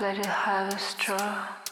let it have a straw.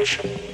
Mask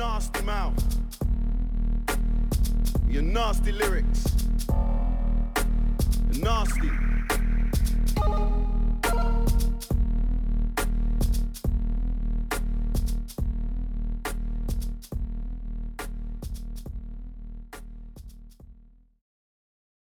nasty mouth, your Nasty.